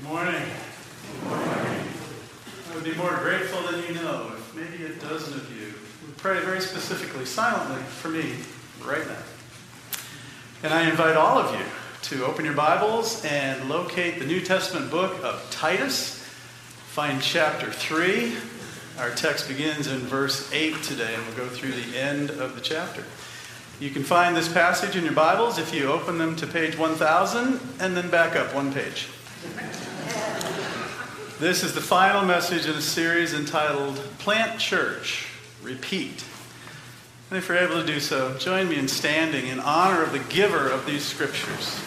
Good morning. I would be more grateful than you know if maybe a dozen of you would pray very specifically, silently, for me right now. And I invite all of you to open your Bibles and locate the New Testament book of Titus. Find chapter 3. Our text begins in verse 8 today, and we'll go through the end of the chapter. You can find this passage in your Bibles if you open them to page 1000 and then back up one page. This is the final message in a series entitled Plant Church, Repeat. And if you're able to do so, join me in standing in honor of the giver of these scriptures.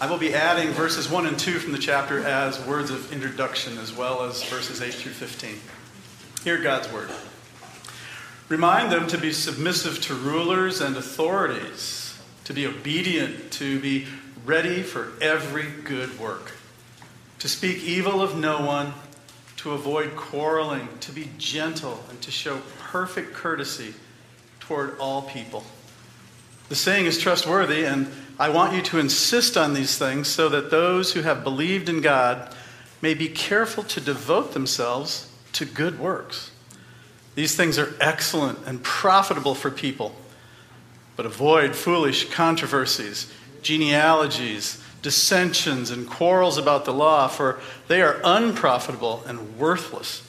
I will be adding verses 1 and 2 from the chapter as words of introduction, as well as verses 8 through 15. Hear God's word. Remind them to be submissive to rulers and authorities, to be obedient, to be ready for every good work, to speak evil of no one, to avoid quarreling, to be gentle, and to show perfect courtesy toward all people. The saying is trustworthy, and I want you to insist on these things so that those who have believed in God may be careful to devote themselves to good works. These things are excellent and profitable for people, but avoid foolish controversies, genealogies, dissensions, and quarrels about the law, for they are unprofitable and worthless.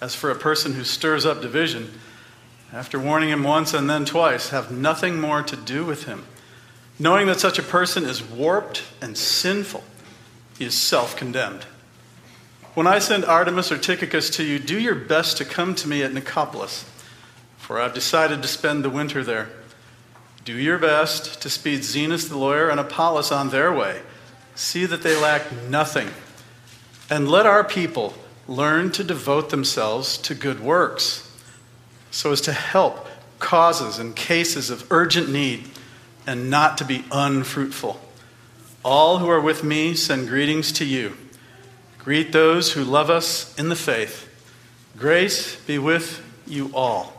As for a person who stirs up division, after warning him once and then twice, have nothing more to do with him. Knowing that such a person is warped and sinful, he is self condemned. When I send Artemas or Tychicus to you, do your best to come to me at Nicopolis, for I've decided to spend the winter there. Do your best to speed Zenas the lawyer and Apollos on their way. See that they lack nothing. And let our people learn to devote themselves to good works, so as to help causes and cases of urgent need and not to be unfruitful. All who are with me send greetings to you. Greet those who love us in the faith. Grace be with you all.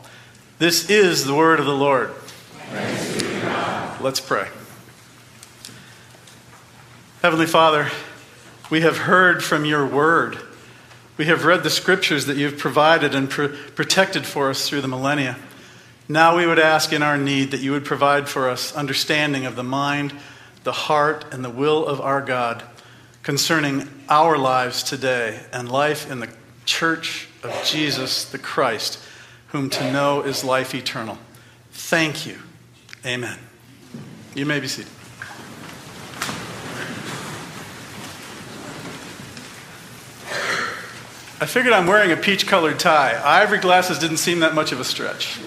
This is the word of the Lord. Let's pray. Heavenly Father, we have heard from your word. We have read the scriptures that you've provided and pr- protected for us through the millennia. Now we would ask in our need that you would provide for us understanding of the mind, the heart, and the will of our God concerning our lives today and life in the church of Jesus the Christ, whom to know is life eternal. Thank you. Amen. You may be seated. I figured I'm wearing a peach colored tie. Ivory glasses didn't seem that much of a stretch.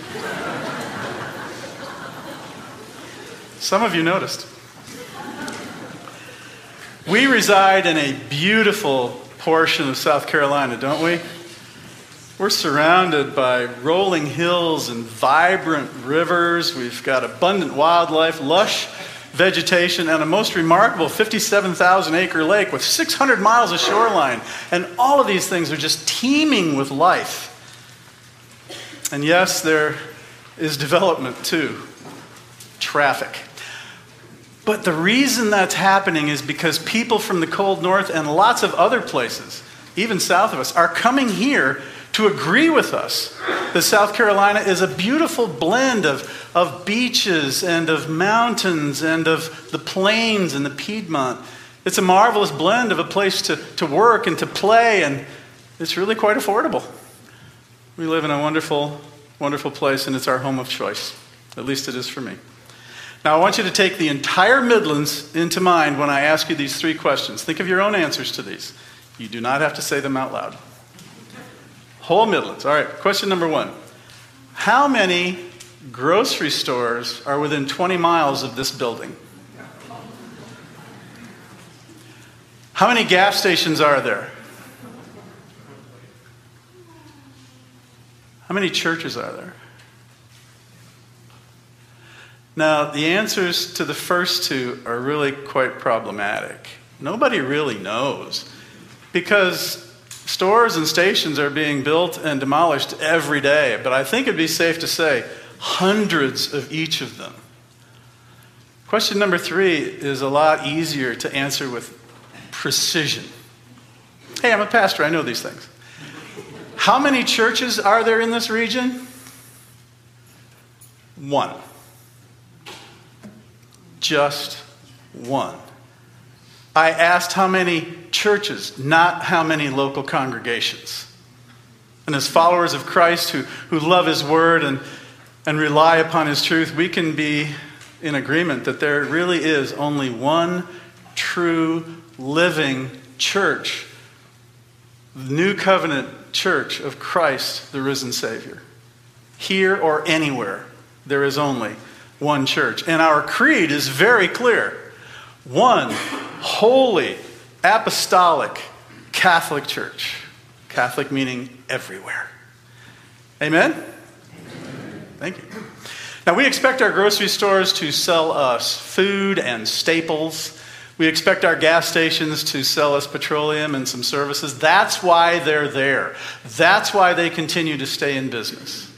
Some of you noticed. We reside in a beautiful portion of South Carolina, don't we? We're surrounded by rolling hills and vibrant rivers. We've got abundant wildlife, lush vegetation, and a most remarkable 57,000 acre lake with 600 miles of shoreline. And all of these things are just teeming with life. And yes, there is development too traffic. But the reason that's happening is because people from the cold north and lots of other places, even south of us, are coming here to agree with us that South Carolina is a beautiful blend of, of beaches and of mountains and of the plains and the Piedmont. It's a marvelous blend of a place to, to work and to play, and it's really quite affordable. We live in a wonderful, wonderful place, and it's our home of choice. At least it is for me. Now, I want you to take the entire Midlands into mind when I ask you these three questions. Think of your own answers to these. You do not have to say them out loud. Whole Midlands. All right, question number one How many grocery stores are within 20 miles of this building? How many gas stations are there? How many churches are there? Now, the answers to the first two are really quite problematic. Nobody really knows because Stores and stations are being built and demolished every day, but I think it'd be safe to say hundreds of each of them. Question number three is a lot easier to answer with precision. Hey, I'm a pastor, I know these things. How many churches are there in this region? One. Just one. I asked how many churches, not how many local congregations. And as followers of Christ who, who love His Word and, and rely upon His truth, we can be in agreement that there really is only one true living church, the New Covenant church of Christ, the risen Savior. Here or anywhere, there is only one church. And our creed is very clear one holy, apostolic, Catholic church. Catholic meaning everywhere. Amen? Thank you. Now, we expect our grocery stores to sell us food and staples. We expect our gas stations to sell us petroleum and some services. That's why they're there. That's why they continue to stay in business.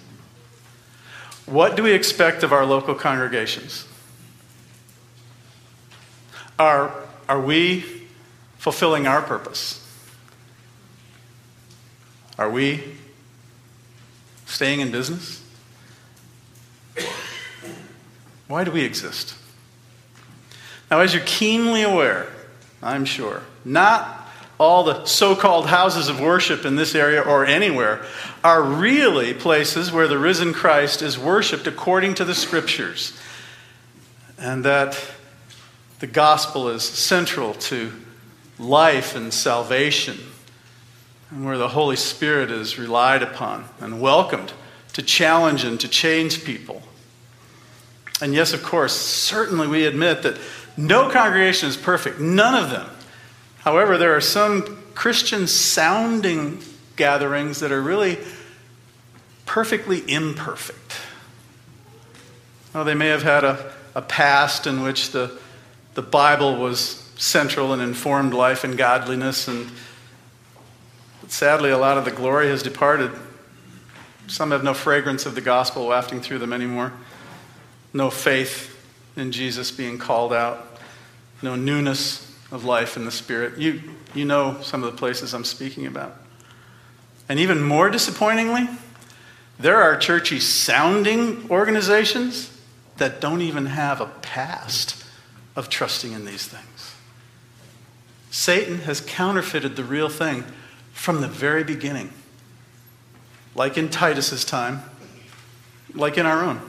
What do we expect of our local congregations? Are, are we fulfilling our purpose? Are we staying in business? Why do we exist? Now, as you're keenly aware, I'm sure, not all the so called houses of worship in this area or anywhere are really places where the risen Christ is worshiped according to the scriptures. And that the gospel is central to life and salvation, and where the Holy Spirit is relied upon and welcomed to challenge and to change people. And yes, of course, certainly we admit that no congregation is perfect, none of them. However, there are some Christian sounding gatherings that are really perfectly imperfect. Well, they may have had a, a past in which the, the Bible was central and informed life and godliness, and sadly, a lot of the glory has departed. Some have no fragrance of the gospel wafting through them anymore no faith in Jesus being called out, no newness of life in the Spirit. You, you know some of the places I'm speaking about. And even more disappointingly, there are churchy sounding organizations that don't even have a past of trusting in these things. Satan has counterfeited the real thing from the very beginning, like in Titus's time, like in our own.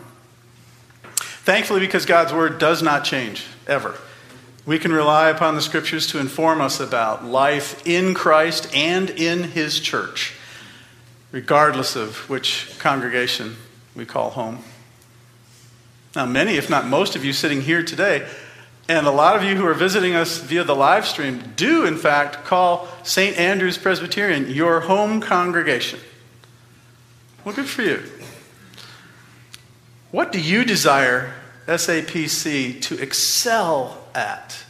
Thankfully, because God's word does not change, ever. We can rely upon the scriptures to inform us about life in Christ and in his church, regardless of which congregation we call home. Now, many, if not most of you sitting here today, and a lot of you who are visiting us via the live stream, do in fact call St. Andrew's Presbyterian your home congregation. Well, good for you. What do you desire SAPC to excel at?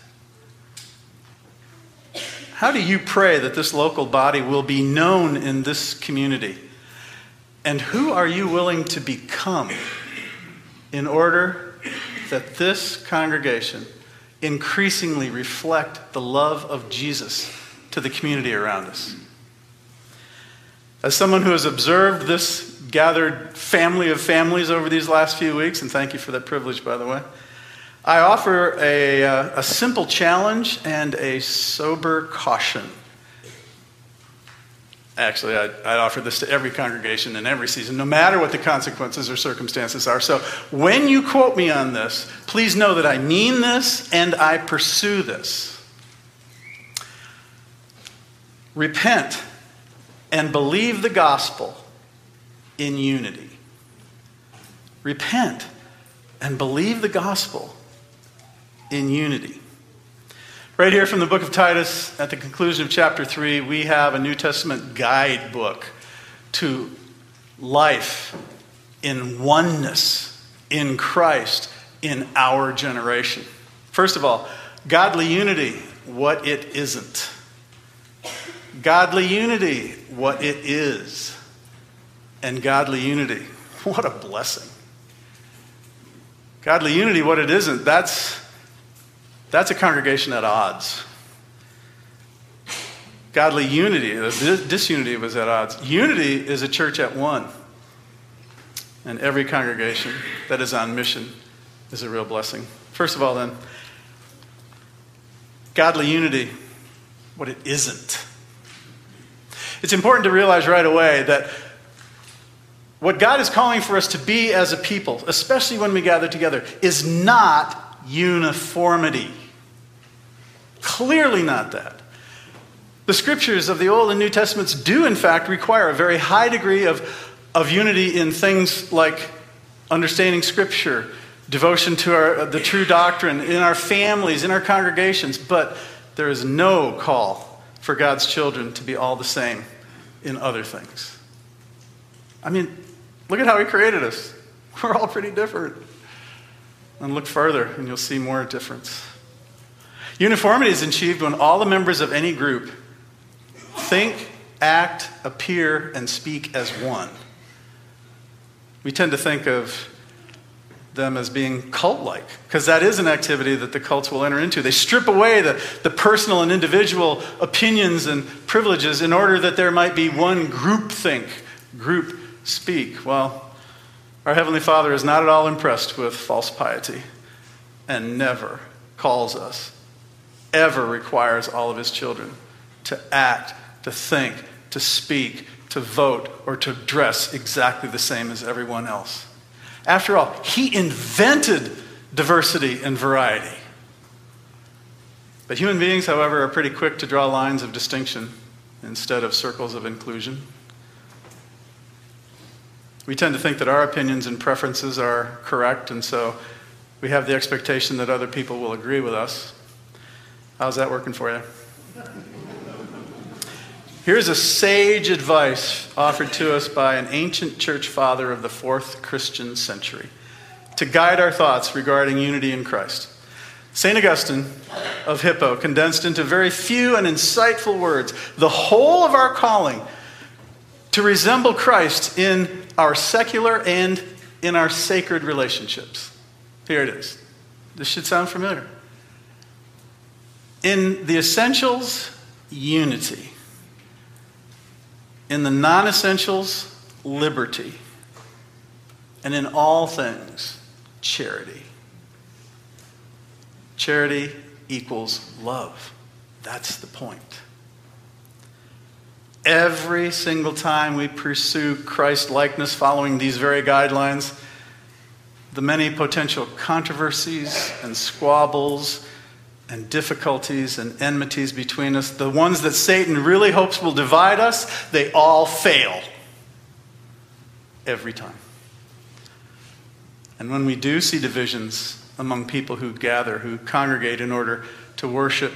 How do you pray that this local body will be known in this community? And who are you willing to become in order that this congregation increasingly reflect the love of Jesus to the community around us? As someone who has observed this gathered family of families over these last few weeks, and thank you for that privilege, by the way. I offer a, uh, a simple challenge and a sober caution. Actually, I'd, I'd, offer this to every congregation in every season, no matter what the consequences or circumstances are. So when you quote me on this, please know that I mean this and I pursue this. Repent and believe the gospel in unity. Repent and believe the gospel in unity. Right here from the book of Titus, at the conclusion of chapter 3, we have a New Testament guidebook to life in oneness in Christ in our generation. First of all, godly unity, what it isn't. Godly unity, what it is and godly unity. What a blessing. Godly unity, what it isn't, that's, that's a congregation at odds. Godly unity, uh, the disunity was at odds. Unity is a church at one. And every congregation that is on mission is a real blessing. First of all, then, godly unity, what it isn't. It's important to realize right away that what God is calling for us to be as a people, especially when we gather together, is not uniformity. Clearly not that. The scriptures of the Old and New Testaments do, in fact, require a very high degree of, of unity in things like understanding Scripture, devotion to our, the true doctrine, in our families, in our congregations, but there is no call for God's children to be all the same in other things. I mean, look at how He created us. We're all pretty different. And look further, and you'll see more difference. Uniformity is achieved when all the members of any group think, act, appear, and speak as one. We tend to think of them as being cult like, because that is an activity that the cults will enter into. They strip away the, the personal and individual opinions and privileges in order that there might be one group think, group speak. Well, our Heavenly Father is not at all impressed with false piety and never calls us, ever requires all of His children to act, to think, to speak, to vote, or to dress exactly the same as everyone else. After all, he invented diversity and variety. But human beings, however, are pretty quick to draw lines of distinction instead of circles of inclusion. We tend to think that our opinions and preferences are correct, and so we have the expectation that other people will agree with us. How's that working for you? Here's a sage advice offered to us by an ancient church father of the fourth Christian century to guide our thoughts regarding unity in Christ. St. Augustine of Hippo condensed into very few and insightful words the whole of our calling to resemble Christ in our secular and in our sacred relationships. Here it is. This should sound familiar. In the essentials, unity in the non essentials, liberty. And in all things, charity. Charity equals love. That's the point. Every single time we pursue Christ likeness following these very guidelines, the many potential controversies and squabbles and difficulties and enmities between us, the ones that Satan really hopes will divide us, they all fail. Every time. And when we do see divisions among people who gather, who congregate in order to worship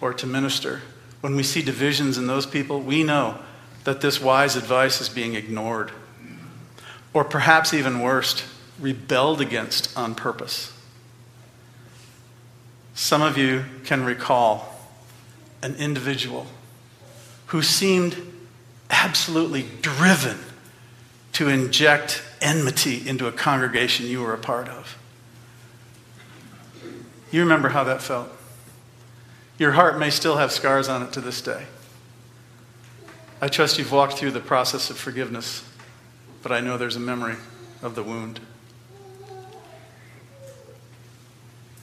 or to minister, when we see divisions in those people, we know that this wise advice is being ignored. Or perhaps even worse, rebelled against on purpose. Some of you can recall an individual who seemed absolutely driven to inject enmity into a congregation you were a part of. You remember how that felt. Your heart may still have scars on it to this day. I trust you've walked through the process of forgiveness, but I know there's a memory of the wound.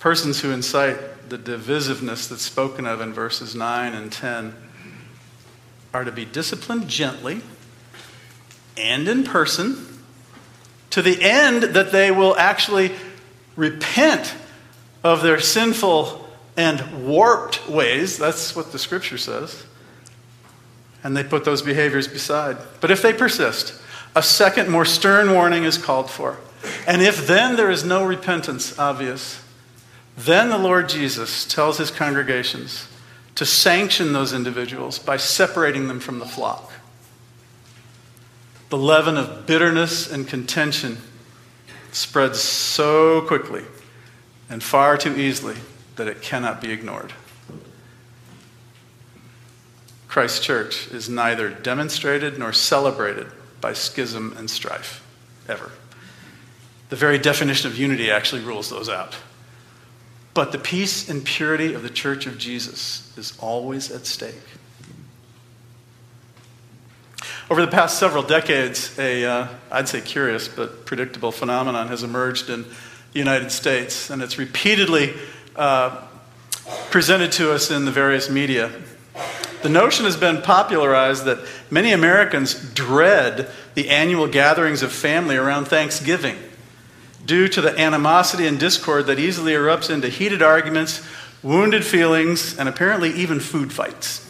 Persons who incite the divisiveness that's spoken of in verses 9 and 10 are to be disciplined gently and in person to the end that they will actually repent of their sinful and warped ways. That's what the scripture says. And they put those behaviors beside. But if they persist, a second, more stern warning is called for. And if then there is no repentance obvious, then the Lord Jesus tells his congregations to sanction those individuals by separating them from the flock. The leaven of bitterness and contention spreads so quickly and far too easily that it cannot be ignored. Christ's church is neither demonstrated nor celebrated by schism and strife, ever. The very definition of unity actually rules those out. But the peace and purity of the church of Jesus is always at stake. Over the past several decades, a, uh, I'd say curious but predictable phenomenon has emerged in the United States, and it's repeatedly uh, presented to us in the various media. The notion has been popularized that many Americans dread the annual gatherings of family around Thanksgiving due to the animosity and discord that easily erupts into heated arguments, wounded feelings, and apparently even food fights.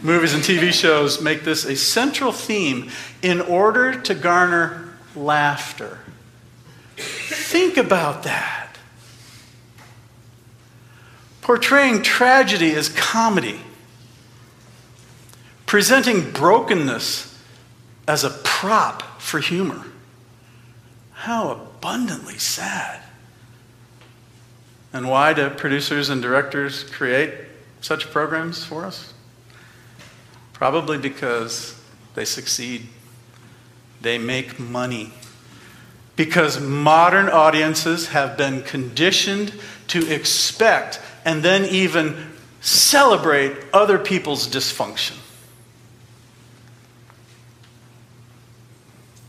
Movies and TV shows make this a central theme in order to garner laughter. Think about that. Portraying tragedy as comedy, presenting brokenness as a prop for humor. How abundantly sad. And why do producers and directors create such programs for us? Probably because they succeed, they make money. Because modern audiences have been conditioned to expect and then even celebrate other people's dysfunction.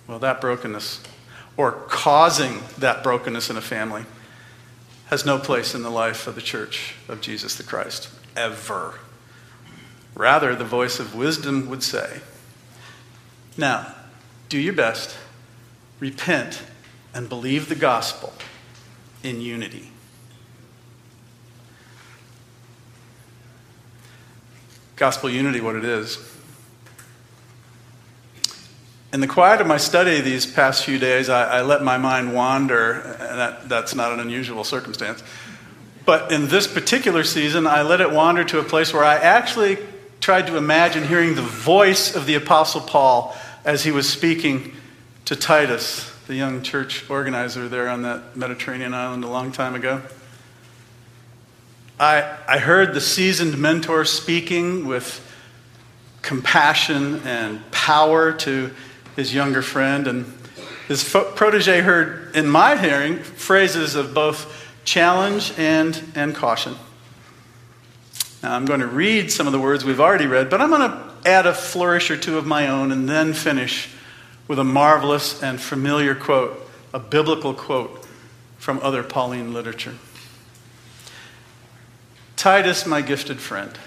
Well, that brokenness, or causing that brokenness in a family, has no place in the life of the church of Jesus the Christ, ever. Rather, the voice of wisdom would say, Now, do your best, repent, and believe the gospel in unity. Gospel unity, what it is in the quiet of my study these past few days, I, I let my mind wander, and that, that's not an unusual circumstance. But in this particular season, I let it wander to a place where I actually tried to imagine hearing the voice of the Apostle Paul as he was speaking to Titus, the young church organizer there on that Mediterranean island a long time ago. I, I heard the seasoned mentor speaking with compassion and power to his younger friend, and his protege heard, in my hearing, phrases of both challenge and, and caution. Now, I'm going to read some of the words we've already read, but I'm going to add a flourish or two of my own and then finish with a marvelous and familiar quote, a biblical quote from other Pauline literature. Titus, my gifted friend,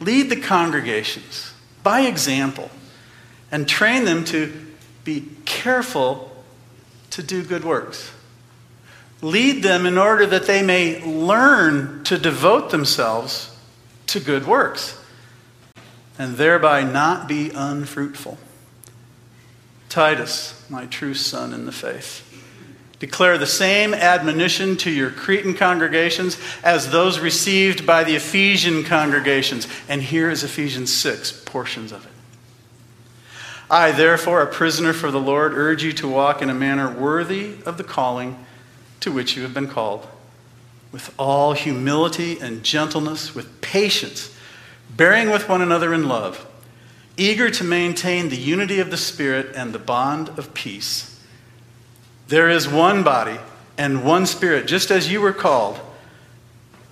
lead the congregations by example and train them to be careful to do good works. Lead them in order that they may learn to devote themselves to good works and thereby not be unfruitful. Titus, my true son in the faith. Declare the same admonition to your Cretan congregations as those received by the Ephesian congregations. And here is Ephesians 6, portions of it. I, therefore, a prisoner for the Lord, urge you to walk in a manner worthy of the calling to which you have been called, with all humility and gentleness, with patience, bearing with one another in love, eager to maintain the unity of the Spirit and the bond of peace. There is one body and one Spirit, just as you were called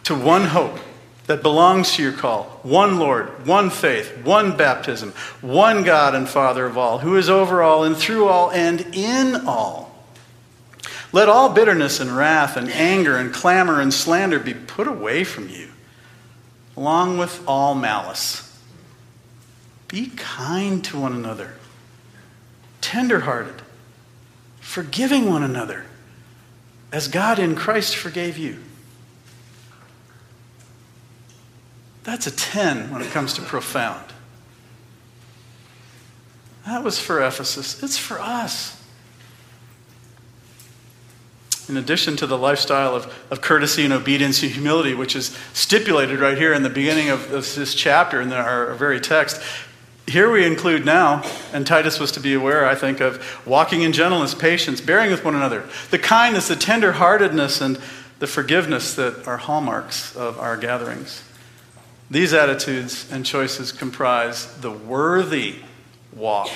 to one hope that belongs to your call one Lord, one faith, one baptism, one God and Father of all, who is over all and through all and in all. Let all bitterness and wrath and anger and clamor and slander be put away from you, along with all malice. Be kind to one another, tenderhearted, forgiving one another, as God in Christ forgave you. That's a 10 when it comes to profound. That was for Ephesus. It's for us. In addition to the lifestyle of, of courtesy and obedience and humility, which is stipulated right here in the beginning of, this chapter in our, our very text, here we include now, and Titus was to be aware, I think, of walking in gentleness, patience, bearing with one another, the kindness, the tenderheartedness, and the forgiveness that are hallmarks of our gatherings. These attitudes and choices comprise the worthy walk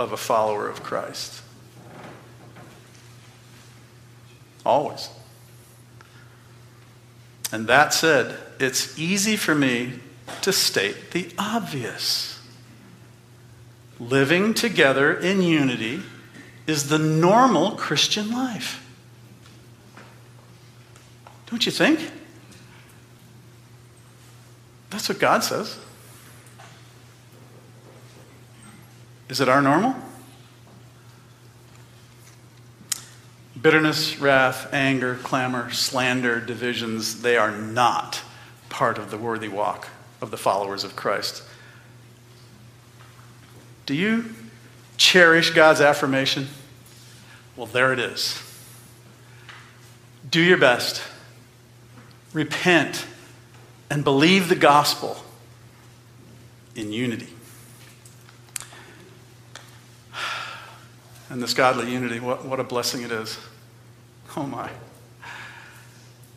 of a follower of Christ. Always. And that said, it's easy for me to state the obvious. Living together in unity is the normal Christian life. Don't you think? That's what God says. Is it our normal? Bitterness, wrath, anger, clamor, slander, divisions, they are not part of the worthy walk of the followers of Christ. Do you cherish God's affirmation? Well, there it is. Do your best. Repent and believe the gospel in unity. And this godly unity, what, what a blessing it is. Oh my.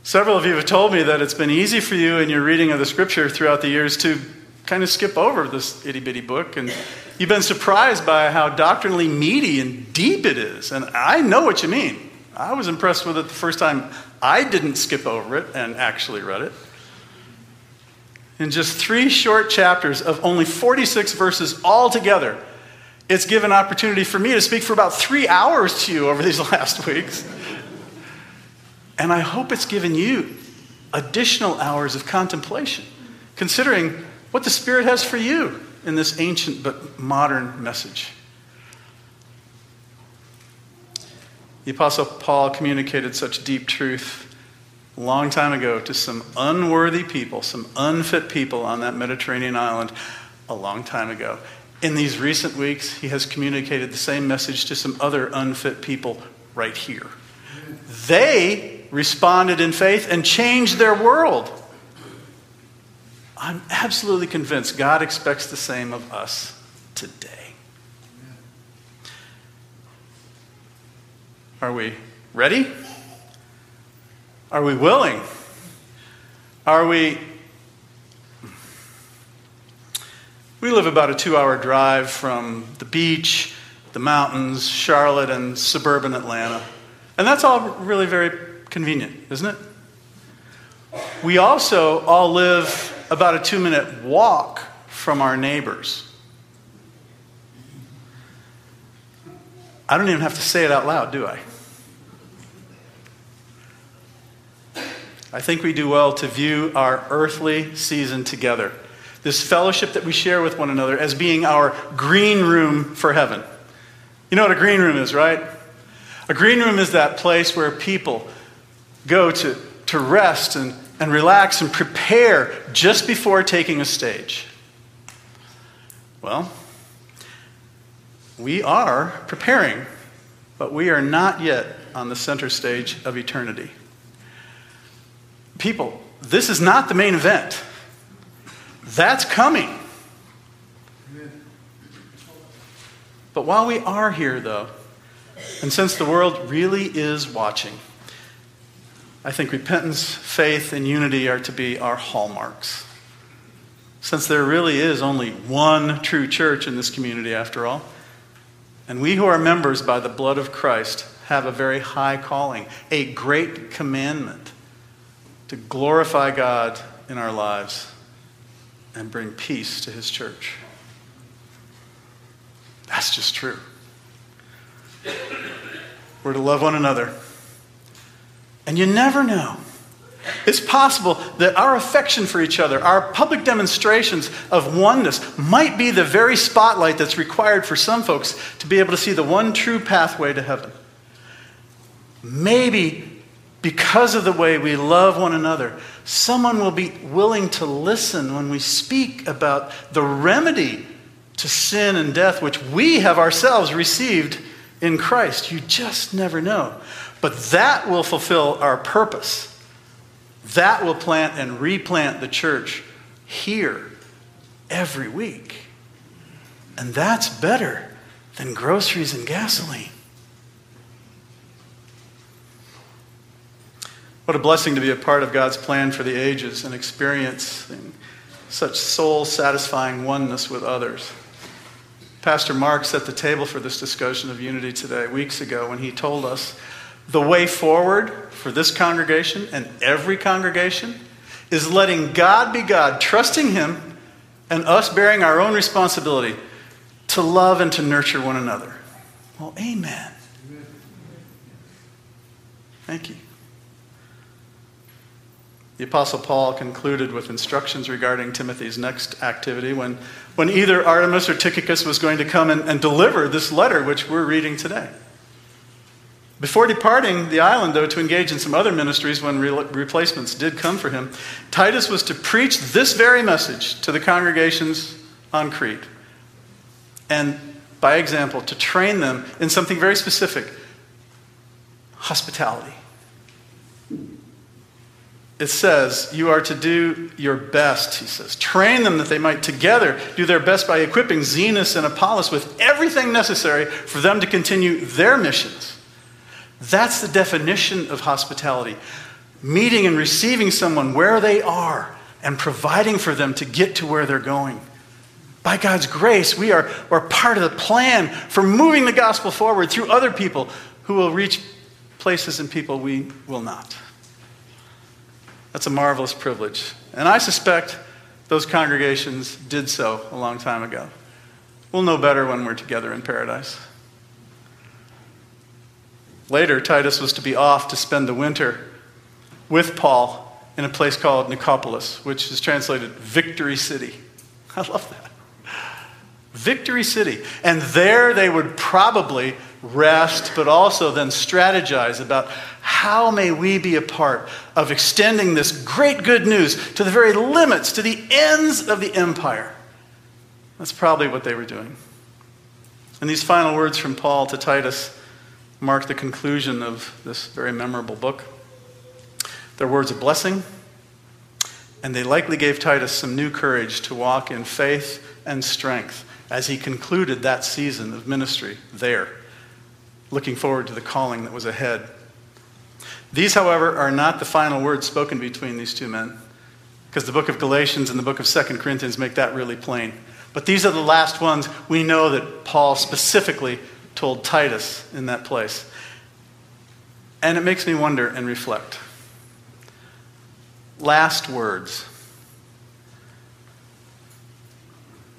Several of you have told me that it's been easy for you in your reading of the scripture throughout the years to kind of skip over this itty bitty book. And you've been surprised by how doctrinally meaty and deep it is. And I know what you mean. I was impressed with it the first time I didn't skip over it and actually read it. In just three short chapters of only 46 verses altogether, it's given opportunity for me to speak for about three hours to you over these last weeks. And I hope it's given you additional hours of contemplation, considering what the Spirit has for you in this ancient but modern message. The Apostle Paul communicated such deep truth long time ago to some unworthy people, some unfit people on that Mediterranean island a long time ago. In these recent weeks, he has communicated the same message to some other unfit people right here. They responded in faith and changed their world. I'm absolutely convinced God expects the same of us today. Are we ready? Are we willing? Are we. We live about a two hour drive from the beach, the mountains, Charlotte, and suburban Atlanta. And that's all really very convenient, isn't it? We also all live about a two minute walk from our neighbors. I don't even have to say it out loud, do I? I think we do well to view our earthly season together, this fellowship that we share with one another, as being our green room for heaven. You know what a green room is, right? A green room is that place where people go to, to rest and and relax and prepare just before taking a stage? Well, we are preparing, but we are not yet on the center stage of eternity. People, this is not the main event. That's coming. But while we are here, though, and since the world really is watching, I think repentance, faith, and unity are to be our hallmarks. Since there really is only one true church in this community, after all, and we who are members by the blood of Christ have a very high calling, a great commandment to glorify God in our lives and bring peace to his church. That's just true. We're to love one another and you never know. It's possible that our affection for each other, our public demonstrations of oneness, might be the very spotlight that's required for some folks to be able to see the one true pathway to heaven. Maybe because of the way we love one another, someone will be willing to listen when we speak about the remedy to sin and death, which we have ourselves received in Christ. You just never know. But that will fulfill our purpose. That will plant and replant the church here every week. And that's better than groceries and gasoline. What a blessing to be a part of God's plan for the ages and experiencing such soul satisfying oneness with others. Pastor Mark set the table for this discussion of unity today, weeks ago, when he told us the way forward for this congregation and every congregation is letting God be God, trusting Him, and us bearing our own responsibility to love and to nurture one another. Well, amen. Thank you. The Apostle Paul concluded with instructions regarding Timothy's next activity when, when either Artemas or Tychicus was going to come and, and deliver this letter, which we're reading today. Before departing the island, though, to engage in some other ministries when re- replacements did come for him, Titus was to preach this very message to the congregations on Crete. And by example, to train them in something very specific hospitality it says, You are to do your best, he says. Train them that they might together do their best by equipping Zenas and Apollos with everything necessary for them to continue their missions. That's the definition of hospitality meeting and receiving someone where they are and providing for them to get to where they're going. By God's grace, we are, are part of the plan for moving the gospel forward through other people who will reach places and people we will not. That's a marvelous privilege. And I suspect those congregations did so a long time ago. We'll know better when we're together in paradise. Later, Titus was to be off to spend the winter with Paul in a place called Nicopolis, which is translated Victory City. I love that. Victory City. And there they would probably rest, but also then strategize about how may we be a part of extending this great good news to the very limits, to the ends of the empire. That's probably what they were doing. And these final words from Paul to Titus mark the conclusion of this very memorable book. They're words of blessing, and they likely gave Titus some new courage to walk in faith and strength as he concluded that season of ministry there looking forward to the calling that was ahead. These, however, are not the final words spoken between these two men, because the book of Galatians and the book of 2 Corinthians make that really plain. But these are the last ones we know that Paul specifically told Titus in that place. And it makes me wonder and reflect. Last words.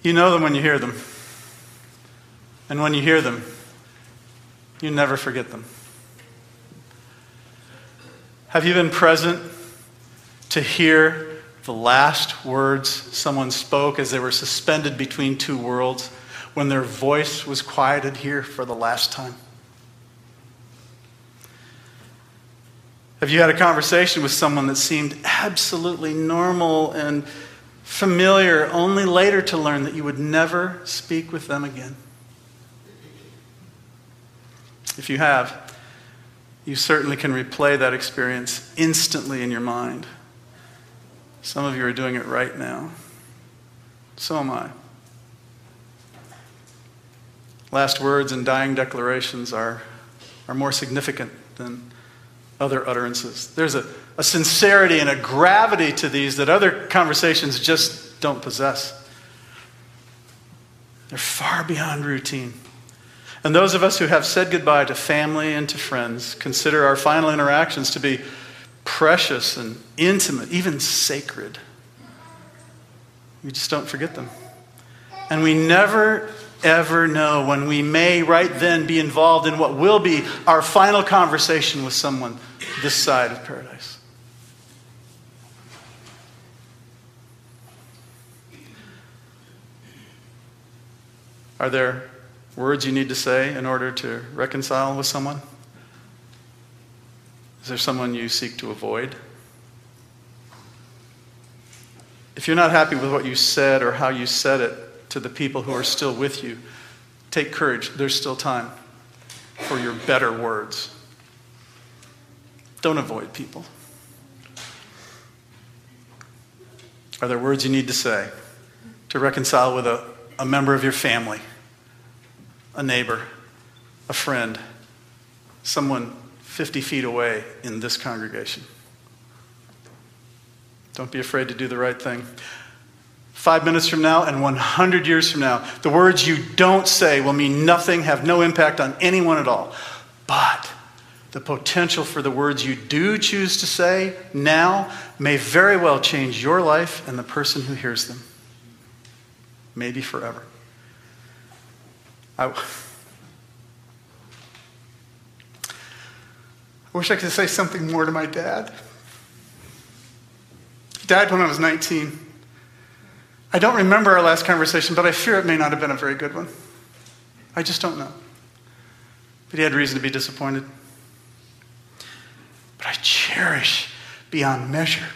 You know them when you hear them. And when you hear them, you never forget them. Have you been present to hear the last words someone spoke as they were suspended between two worlds when their voice was quieted here for the last time? Have you had a conversation with someone that seemed absolutely normal and familiar, only later to learn that you would never speak with them again? If you have, you certainly can replay that experience instantly in your mind. Some of you are doing it right now. So am I. Last words and dying declarations are, are more significant than other utterances. There's a, a sincerity and a gravity to these that other conversations just don't possess. They're far beyond routine. And those of us who have said goodbye to family and to friends consider our final interactions to be precious and intimate, even sacred. We just don't forget them. And we never, ever know when we may right then be involved in what will be our final conversation with someone this side of paradise. Are there words you need to say in order to reconcile with someone? Is there someone you seek to avoid? If you're not happy with what you said or how you said it to the people who are still with you, take courage. There's still time for your better words. Don't avoid people. Are there words you need to say to reconcile with a, a member of your family? A neighbor, a friend, someone 50 feet away in this congregation. Don't be afraid to do the right thing. five minutes from now and 100 years from now. The words you don't say will mean nothing, have no impact on anyone at all. But the potential for the words you do choose to say now may very well change your life and the person who hears them. Maybe forever. I, wish I could say something more to my dad. He died when I was 19. I don't remember our last conversation, but I fear it may not have been a very good one. I just don't know. But he had reason to be disappointed. But I cherish beyond measure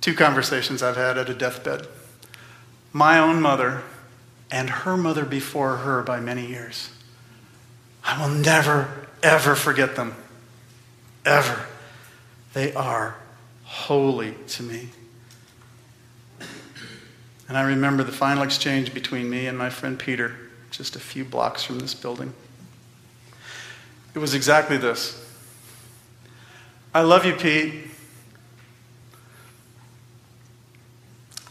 two conversations I've had at a deathbed. My own mother and her mother before her by many years. I will never, ever forget them. Ever. They are holy to me. And I remember the final exchange between me and my friend Peter, just a few blocks from this building. It was exactly this I love you, Pete.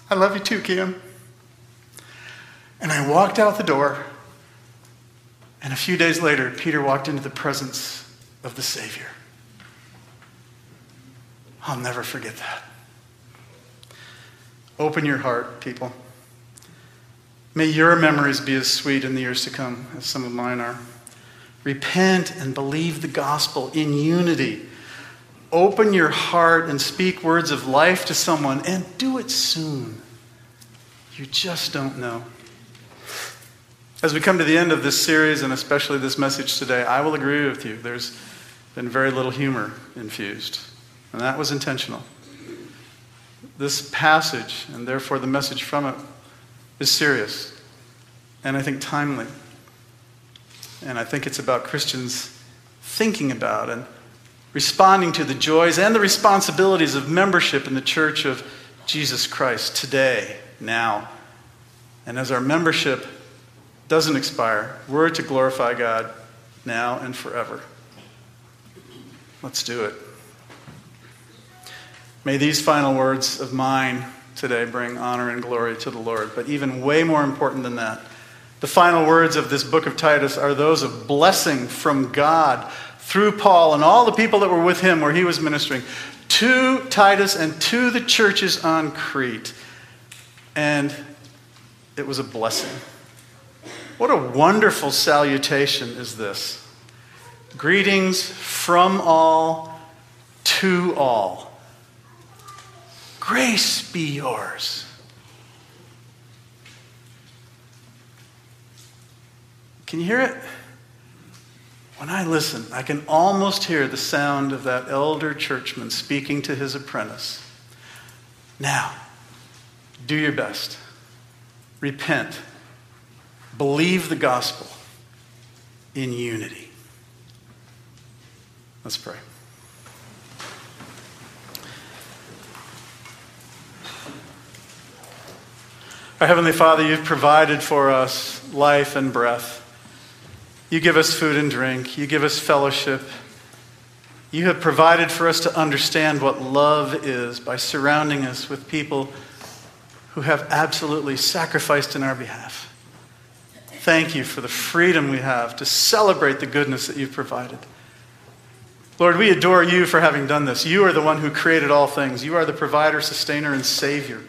I love you too, Kim. And I walked out the door, and a few days later, Peter walked into the presence of the Savior. I'll never forget that. Open your heart, people. May your memories be as sweet in the years to come as some of mine are. Repent and believe the gospel in unity. Open your heart and speak words of life to someone, and do it soon. You just don't know. As we come to the end of this series, and especially this message today, I will agree with you. There's been very little humor infused, and that was intentional. This passage, and therefore the message from it, is serious and I think timely. And I think it's about Christians thinking about and responding to the joys and the responsibilities of membership in the church of Jesus Christ today, now. And as our membership doesn't expire, we're to glorify God now and forever. Let's do it. May these final words of mine today bring honor and glory to the Lord. But even way more important than that, the final words of this book of Titus are those of blessing from God through Paul and all the people that were with him where he was ministering to Titus and to the churches on Crete. And it was a blessing. What a wonderful salutation is this. Greetings from all to all. Grace be yours. Can you hear it? When I listen, I can almost hear the sound of that elder churchman speaking to his apprentice. Now, do your best. Repent. Believe the gospel in unity. Let's pray. Our Heavenly Father, you've provided for us life and breath. You give us food and drink. You give us fellowship. You have provided for us to understand what love is by surrounding us with people who have absolutely sacrificed in our behalf. Thank you for the freedom we have to celebrate the goodness that you've provided. Lord, we adore you for having done this. You are the one who created all things. You are the provider, sustainer, and savior.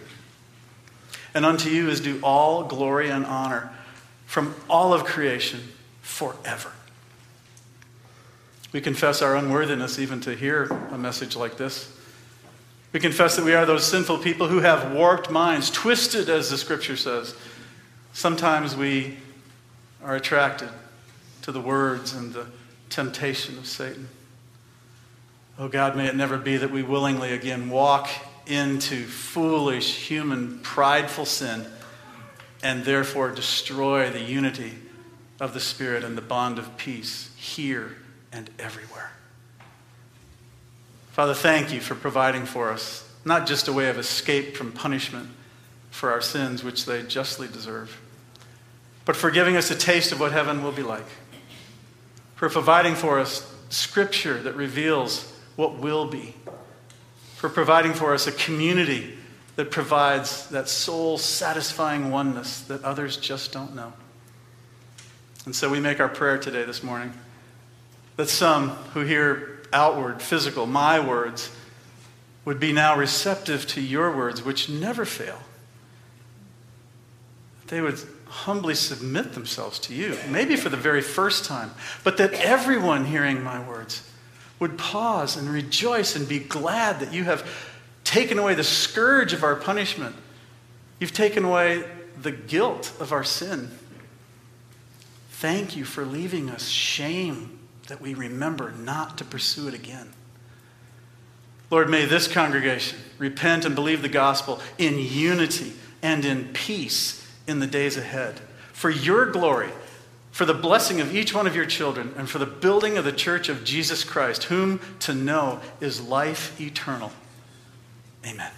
And unto you is due all glory and honor from all of creation forever. We confess our unworthiness even to hear a message like this. We confess that we are those sinful people who have warped minds, twisted, as the scripture says. Sometimes we are attracted to the words and the temptation of Satan. Oh God, may it never be that we willingly again walk into foolish, human, prideful sin and therefore destroy the unity of the Spirit and the bond of peace here and everywhere. Father, thank you for providing for us not just a way of escape from punishment for our sins, which they justly deserve, but for giving us a taste of what heaven will be like, for providing for us scripture that reveals what will be for providing for us a community that provides that soul satisfying oneness that others just don't know. And so we make our prayer today, this morning, that some who hear outward, physical, my words, would be now receptive to your words, which never fail. They would humbly submit themselves to you, maybe for the very first time, but that everyone hearing my words would pause and rejoice and be glad that you have taken away the scourge of our punishment. You've taken away the guilt of our sin. Thank you for leaving us shame that we remember not to pursue it again. Lord, may this congregation repent and believe the gospel in unity and in peace in the days ahead. For your glory, for the blessing of each one of your children, and for the building of the church of Jesus Christ, whom to know is life eternal. Amen.